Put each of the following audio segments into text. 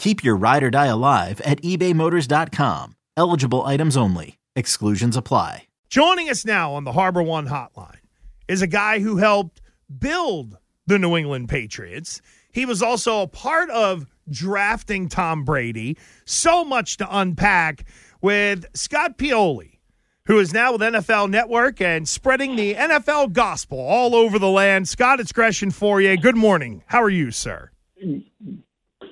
Keep your ride or die alive at ebaymotors.com. Eligible items only. Exclusions apply. Joining us now on the HarborOne hotline is a guy who helped build the New England Patriots. He was also a part of drafting Tom Brady. So much to unpack with Scott Pioli who is now with NFL Network and spreading the NFL gospel all over the land. Scott, it's Gresh and Fauria. Good morning. How are you, sir?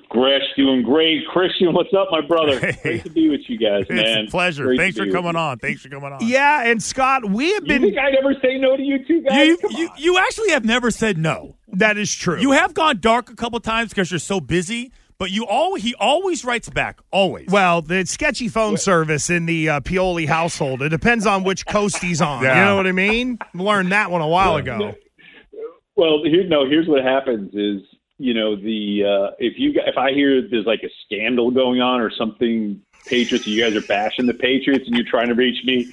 Gresh doing great. Christian, what's up, my brother? Hey. Great to be with you guys, man. It's a pleasure. Great Thanks for coming on. Thanks for coming on. Yeah, and Scott, we have been. You think I never say no to you two guys? You, you, you actually have never said no. That is true. You have gone dark a couple times because you're so busy, but you all he always writes back, always. Well, the sketchy phone service in the uh, Pioli household. It depends on which coast he's on. Yeah. You know what I mean? Learned that one a while ago. Well, here, no. Here's what happens: is you know the uh, if you if I hear there's like a scandal going on or something Patriots, you guys are bashing the Patriots and you're trying to reach me,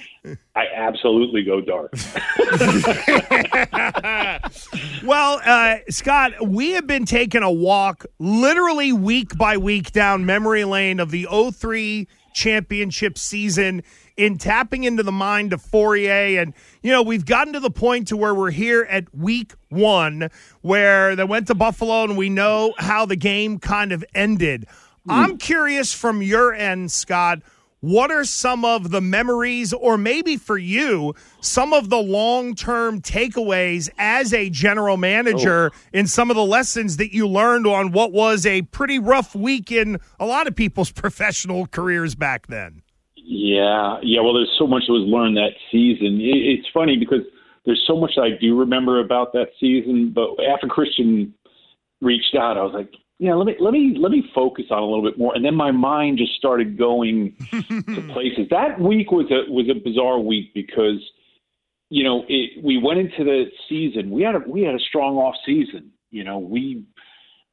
I absolutely go dark. well, uh, Scott, we have been taking a walk literally week by week down memory lane of the 03 championship season in tapping into the mind of Fauria. And, you know, we've gotten to the point to where we're here at week one, where they went to Buffalo and we know how the game kind of ended. Hmm. I'm curious from your end, Scott. What are some of the memories, or maybe for you, some of the long term takeaways as a general manager oh. in some of the lessons that you learned on what was a pretty rough week in a lot of people's professional careers back then? Yeah, yeah. Well, there's so much that was learned that season. It's funny because there's so much I do remember about that season, but after Christian reached out, I was like, yeah, let me let me let me focus on a little bit more, and then my mind just started going to places. That week was a was a bizarre week because, you know, it, we went into the season. We had a we had a strong off season. You know, we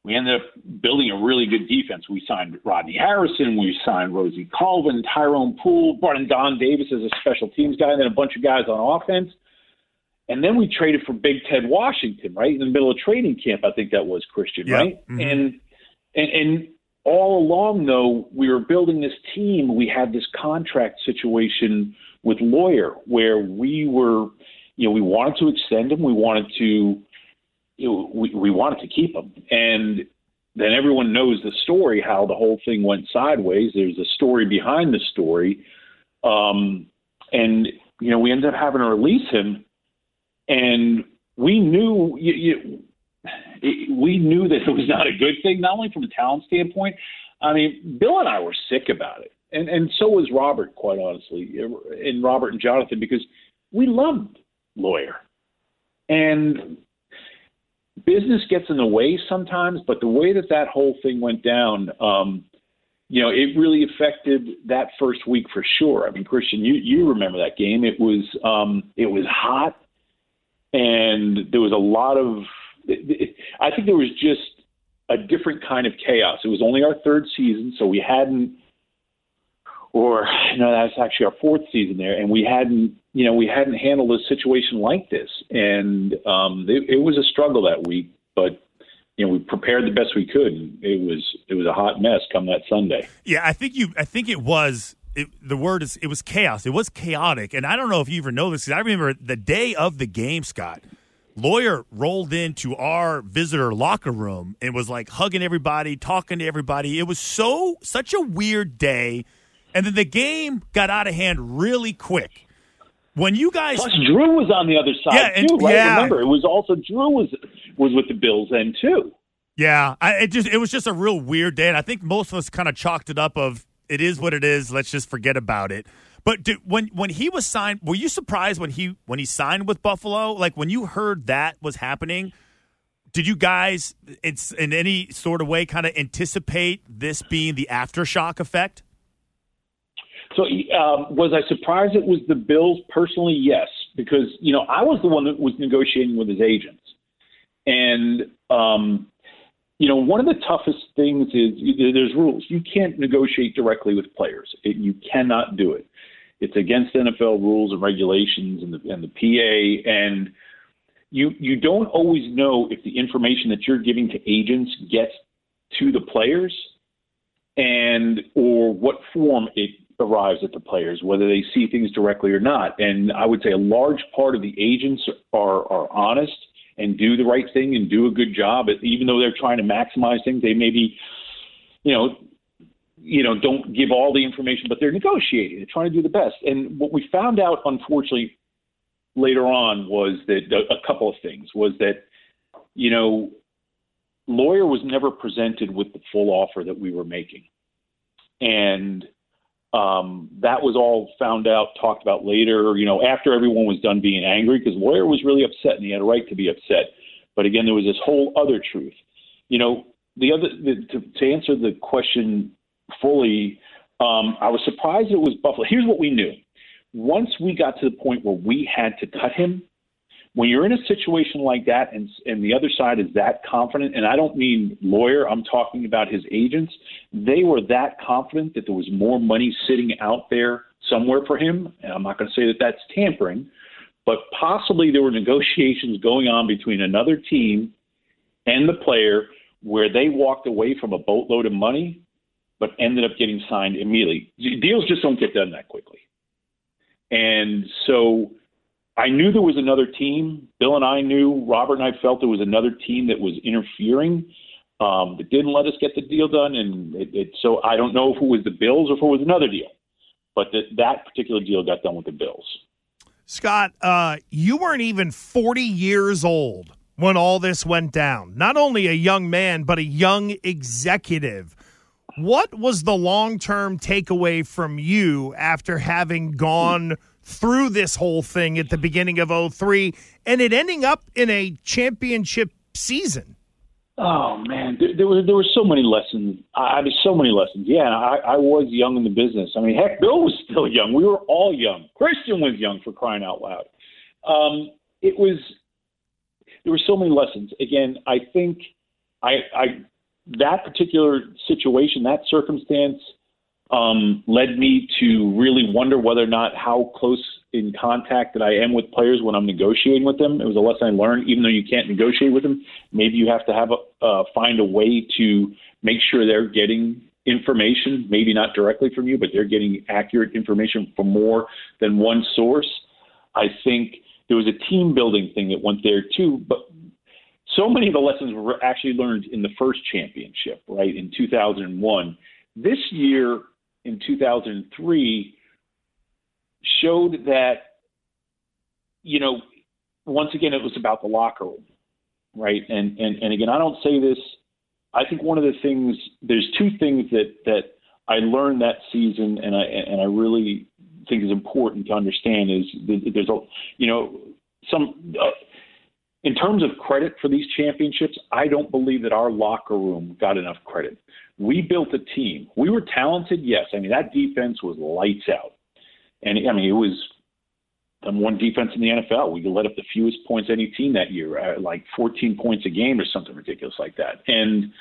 we ended up building a really good defense. We signed Rodney Harrison, we signed Rosie Colvin, Tyrone Poole, brought in Don Davis as a special teams guy, and then a bunch of guys on offense. And then we traded for Big Ted Washington, right in the middle of training camp. I think that was Christian, right? Mm-hmm. And and and all along, though, we were building this team. We had this contract situation with Lawyer where we were, you know, we wanted to extend him. We wanted to, we, we wanted to keep him. And then everyone knows the story, how the whole thing went sideways. There's a story behind the story. Um, and, you know, we ended up having to release him and we knew you, you, it, we knew that it was not a good thing, not only from a talent standpoint. I mean, Bill and I were sick about it, and and so was Robert, quite honestly, and Robert and Jonathan because we loved Lawyer, and business gets in the way sometimes. But the way that that whole thing went down. Um, you know, it really affected that first week for sure. I mean, Christian, you you remember that game? It was um, it was hot and there was a lot of. I think there was just a different kind of chaos. It was only our third season, so we hadn't or know that's actually our fourth season there, and we hadn't you know we hadn't handled a situation like this, and um, it, it was a struggle that week, but you know we prepared the best we could. And it was it was a hot mess come that Sunday. Yeah, I think you. I think it was. It, the word is it was chaos. It was chaotic, and I don't know if you even know this. I remember the day of the game, Scott. Lawyer rolled into our visitor locker room and was like hugging everybody, talking to everybody. It was so such a weird day, and then the game got out of hand really quick. When you guys, plus Drew was on the other side Yeah, and- too, right? yeah. Remember, it was also Drew was was with the Bills then too. Yeah, I, it just it was just a real weird day, and I think most of us kind of chalked it up of it is what it is. Let's just forget about it. But when when he was signed, were you surprised when he when he signed with Buffalo? Like when you heard that was happening, did you guys it's in any sort of way kind of anticipate this being the aftershock effect? So um, was I surprised it was the Bills? Personally, yes, because you know I was the one that was negotiating with his agents, and um, you know one of the toughest things is there's rules. You can't negotiate directly with players. It, you cannot do it. It's against NFL rules and regulations and the and the PA and you you don't always know if the information that you're giving to agents gets to the players and or what form it arrives at the players, whether they see things directly or not. And I would say a large part of the agents are are honest and do the right thing and do a good job. Even though they're trying to maximize things, they maybe, you know, you know, don't give all the information, but they're negotiating. They're trying to do the best. And what we found out, unfortunately, later on was that a, a couple of things was that, you know, lawyer was never presented with the full offer that we were making, and um, that was all found out, talked about later. You know, after everyone was done being angry, because lawyer was really upset and he had a right to be upset. But again, there was this whole other truth. You know, the other the, to, to answer the question fully, um, I was surprised it was Buffalo. Here's what we knew: once we got to the point where we had to cut him, when you're in a situation like that and and the other side is that confident and I don't mean lawyer I'm talking about his agents they were that confident that there was more money sitting out there somewhere for him. And I'm not going to say that that's tampering but possibly there were negotiations going on between another team and the player where they walked away from a boatload of money but ended up getting signed immediately. Deals just don't get done that quickly. And so I knew there was another team. Bill and I knew, Robert and I felt there was another team that was interfering um, that didn't let us get the deal done. And it, it, so I don't know if it was the Bills or if it was another deal, but that that particular deal got done with the Bills. Scott, uh, you weren't even 40 years old when all this went down. Not only a young man, but a young executive. What was the long term takeaway from you after having gone through this whole thing at the beginning of 03 and it ending up in a championship season? Oh man, there, there were there were so many lessons. I, I mean, so many lessons. Yeah, I, I was young in the business. I mean, heck, Bill was still young. We were all young. Christian was young for crying out loud. Um, it was there were so many lessons. Again, I think I, I that particular situation, that circumstance, um, led me to really wonder whether or not how close in contact that I am with players when I'm negotiating with them. It was a lesson I learned. Even though you can't negotiate with them, maybe you have to have a uh, find a way to make sure they're getting information, maybe not directly from you, but they're getting accurate information from more than one source. I think there was a team building thing that went there too, but so many of the lessons were actually learned in the first championship, right, in 2001. This year, in 2003, showed that, you know, once again, it was about the locker room, right? And, and, and again, I don't say this, I think one of the things, there's two things that, that I learned that season and I, and I really think is important to understand is that there's a, you know, some, uh, in terms of credit for these championships, I don't believe that our locker room got enough credit. We built a team. We were talented, yes. I mean, that defense was lights out. And I mean, it was number one defense in the NFL. We let up the fewest points any team that year, uh, like 14 points a game or something ridiculous like that. And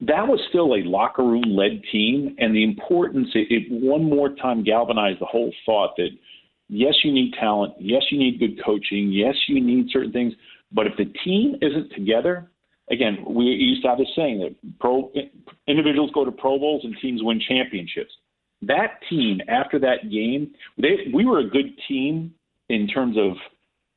that was still a locker room led team, and the importance it, it one more time galvanized the whole thought that yes, you need talent, yes, you need good coaching, yes, you need certain things, but if the team isn't together, again, we used to have this saying that pro individuals go to Pro Bowls and teams win championships. That team, after that game, they, we were a good team in terms of,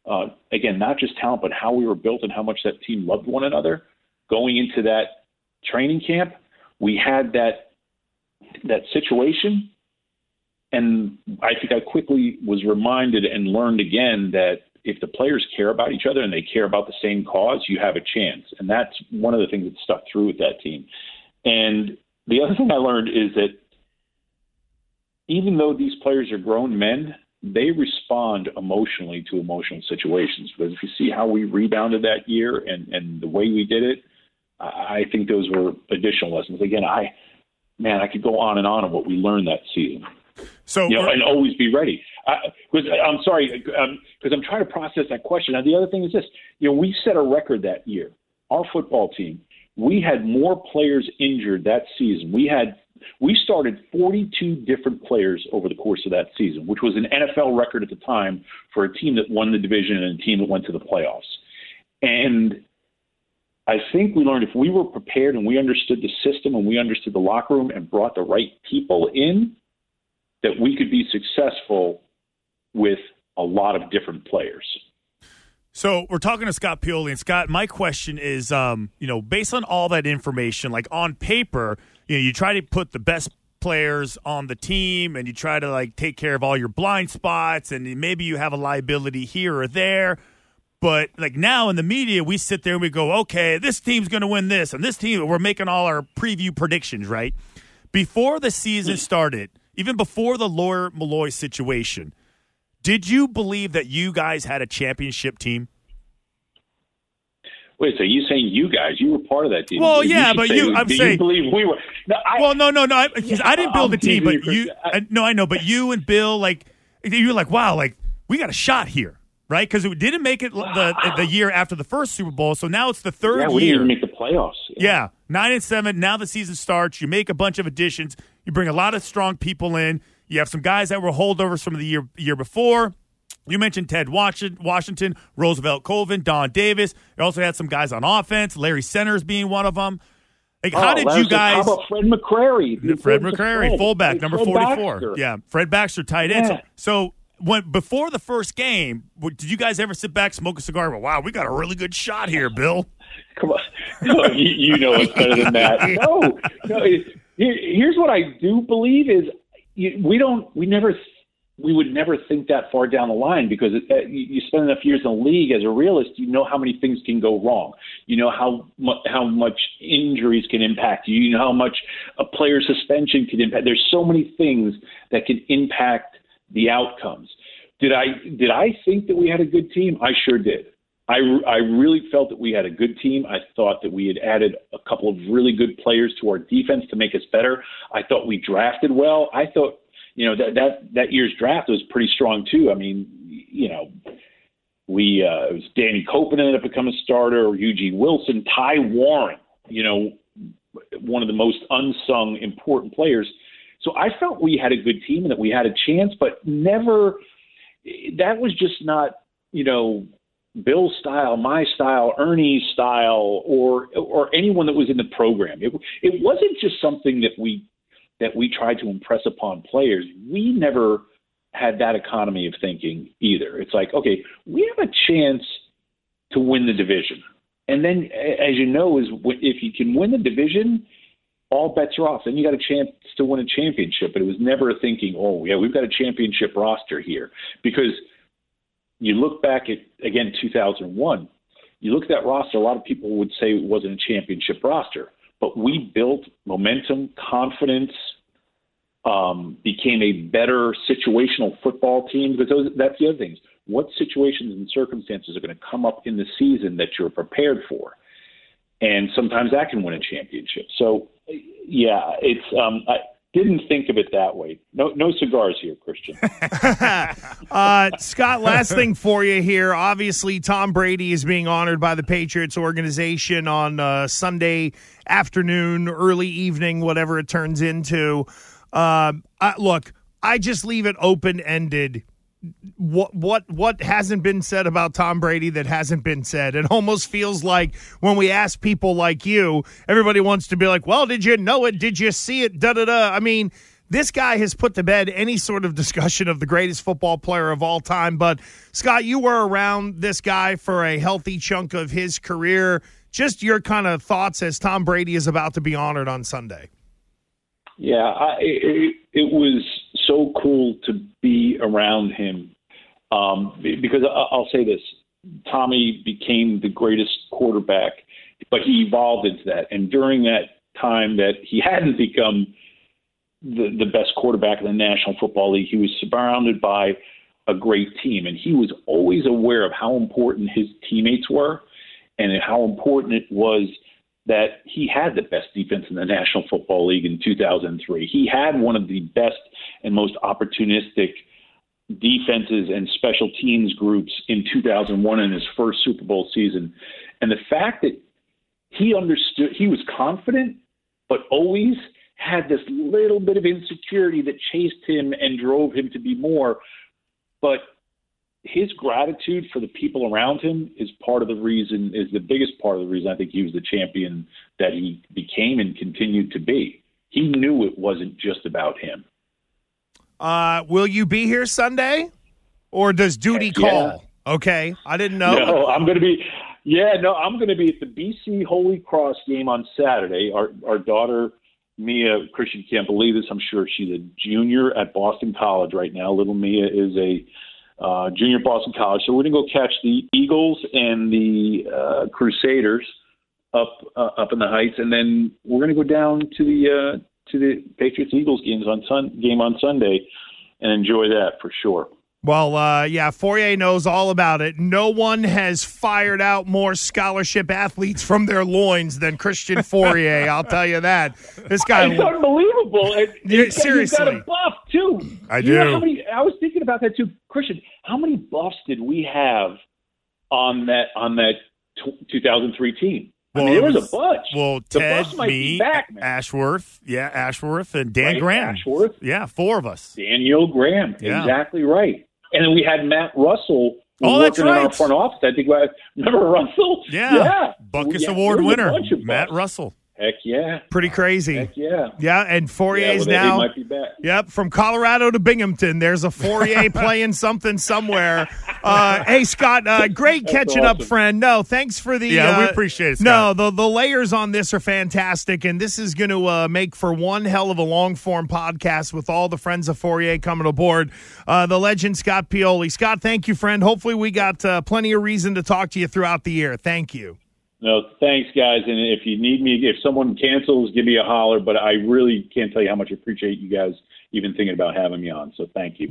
uh, again, not just talent, but how we were built and how much that team loved one another. Going into that training camp, we had that that situation, and I think I quickly was reminded and learned again that if the players care about each other and they care about the same cause, you have a chance. And that's one of the things that stuck through with that team. And the other thing I learned is that even though these players are grown men, they respond emotionally to emotional situations. Because if you see how we rebounded that year and, and the way we did it, I think those were additional lessons. Again, I man, I could go on and on of what we learned that season. So you know, and always be ready. Because I'm sorry, because um, I'm trying to process that question. Now, the other thing is this: you know, we set a record that year. Our football team, we had more players injured that season. We had we started 42 different players over the course of that season, which was an NFL record at the time for a team that won the division and a team that went to the playoffs. And I think we learned if we were prepared and we understood the system and we understood the locker room and brought the right people in, that we could be successful with a lot of different players. So we're talking to Scott Pioli, and Scott, my question is, um, you know, based on all that information, like on paper, you know, you try to put the best players on the team, and you try to like take care of all your blind spots, and maybe you have a liability here or there. But like now in the media, we sit there and we go, okay, this team's going to win this, and this team, we're making all our preview predictions, right? Before the season started, even before the Lawyer Milloy situation, did you believe that you guys had a championship team? Wait, so you saying you guys? You were part of that team. Well, you yeah, but say, you, I'm saying, you believe we were? No, I, well, no, no, no, I, I, didn't build the team, but you, I, no, I know, but you and Bill, like, you were like, wow, like we got a shot here right? Because it didn't make it the the year after the first Super Bowl, so now it's the third yeah, we year. didn't make the playoffs. Yeah. yeah, nine and seven. Now the season starts. You make a bunch of additions. You bring a lot of strong people in. You have some guys that were holdovers from the year year before. You mentioned Ted Washington, Roosevelt Colvin, Don Davis. You also had some guys on offense, Larry Centers being one of them. Like, how oh, did you guys? How about Fred McCrary? Fred McCrary, Fred. fullback, number Fred forty-four. Baxter. Yeah, Fred Baxter, tight end. Yeah. So, when before the first game, did you guys ever sit back, smoke a cigar? Go, wow, we got a really good shot here, Bill. Come on, no, you, you, know it's better than that. No, no. here's what I do believe is we don't, we never, we would never think that far down the line because it, uh, you spend enough years in the league as a realist, you know how many things can go wrong. You know how how much injuries can impact you. You know how much a player suspension can impact. There's so many things that can impact the outcomes. Did I did I think that we had a good team? I sure did. I, I really felt that we had a good team. I thought that we had added a couple of really good players to our defense to make us better. I thought we drafted well. I thought, you know, that that that year's draft was pretty strong too. I mean, you know, we uh, it was Danny Koppen ended up becoming a starter, or Eugene Wilson, Ty Warren, you know, one of the most unsung important players. So I felt we had a good team and that we had a chance, but never. That was just not, you know, Bill's style, my style, Ernie's style, or or anyone that was in the program. It it wasn't just something that we that we tried to impress upon players. We never had that economy of thinking either. It's like, okay, we have a chance to win the division, and then, as you know, is if you can win the division, all bets are off. Then you got a chance to win a championship. But it was never thinking, oh yeah, we've got a championship roster here. Because you look back at again 2001, you look at that roster. A lot of people would say it wasn't a championship roster, but we built momentum, confidence. Um, became a better situational football team because that's the other thing. What situations and circumstances are going to come up in the season that you're prepared for? and sometimes that can win a championship. So, yeah, it's um, I, didn't think of it that way. No, no cigars here, Christian. uh, Scott, last thing for you here. Obviously, Tom Brady is being honored by the Patriots organization on uh, Sunday afternoon, early evening, whatever it turns into. Uh, I, look, I just leave it open ended what what what hasn't been said about Tom Brady that hasn't been said. It almost feels like when we ask people like you, everybody wants to be like, "Well, did you know it? Did you see it?" Da da da. I mean, this guy has put to bed any sort of discussion of the greatest football player of all time. But Scott, you were around this guy for a healthy chunk of his career. Just your kind of thoughts as Tom Brady is about to be honored on Sunday. Yeah, I, it, it was so cool to be around him um, because I'll say this: Tommy became the greatest quarterback, but he evolved into that. And during that time that he hadn't become the, the best quarterback in the National Football League, he was surrounded by a great team, and he was always aware of how important his teammates were, and how important it was that he had the best defense in the National Football League in 2003. He had one of the best and most opportunistic defenses and special teams groups in 2001 in his first Super Bowl season. And the fact that he understood, he was confident, but always had this little bit of insecurity that chased him and drove him to be more. But his gratitude for the people around him is part of the reason, is the biggest part of the reason I think he was the champion that he became and continued to be. He knew it wasn't just about him. Uh, will you be here Sunday, or does duty Heck call? Okay, I didn't know. No, I'm going to be. Yeah, no, I'm going to be at the BC Holy Cross game on Saturday. Our our daughter Mia Christian can't believe this. I'm sure she's a junior at Boston College right now. Little Mia is a uh, junior Boston College. So we're going to go catch the Eagles and the uh, Crusaders up uh, up in the Heights, and then we're going to go down to the uh, to the Patriots Eagles games on sun game on Sunday and enjoy that for sure. Well, uh, yeah, Fauria knows all about it. No one has fired out more scholarship athletes from their loins than Christian Fauria. I'll tell you that. This guy, it's unbelievable. And, yeah, seriously, he's got a buff too. I you do. Know how many, I was thinking about that too, Christian. How many buffs did we have on that on that t- 2003 team? Well, I mean, there it was, a bunch. Well, the Ted, me, be back, man. Ashworth, yeah, Ashworth, and Dan Right, Graham. Ashworth. Yeah, four of us. Daniel Graham. Yeah. Exactly right. And then we had Matt Russell. Oh, that's working in our front office. I think. Remember Russell? Yeah, Yeah. Butkus Yeah, Award was winner, Matt. Russell. Heck yeah. pretty crazy. Heck yeah. Yeah, and Yeah, Fauria's well, now. Might be back. Yep, from Colorado to Binghamton, there's a Fauria playing something somewhere. Uh, hey, Scott, uh, great That's catching up, friend. No, thanks for the. Yeah, we uh, appreciate it, No, the the layers on this are fantastic, and this is going to uh, make for one hell of a long form podcast with all the friends of Fauria coming aboard. Uh, the legend Scott Pioli. Scott, thank you, friend. Hopefully, we got uh, plenty of reason to talk to you throughout the year. Thank you. No, thanks, guys. And if you need me, if someone cancels, give me a holler. But I really can't tell you how much I appreciate you guys even thinking about having me on. So thank you.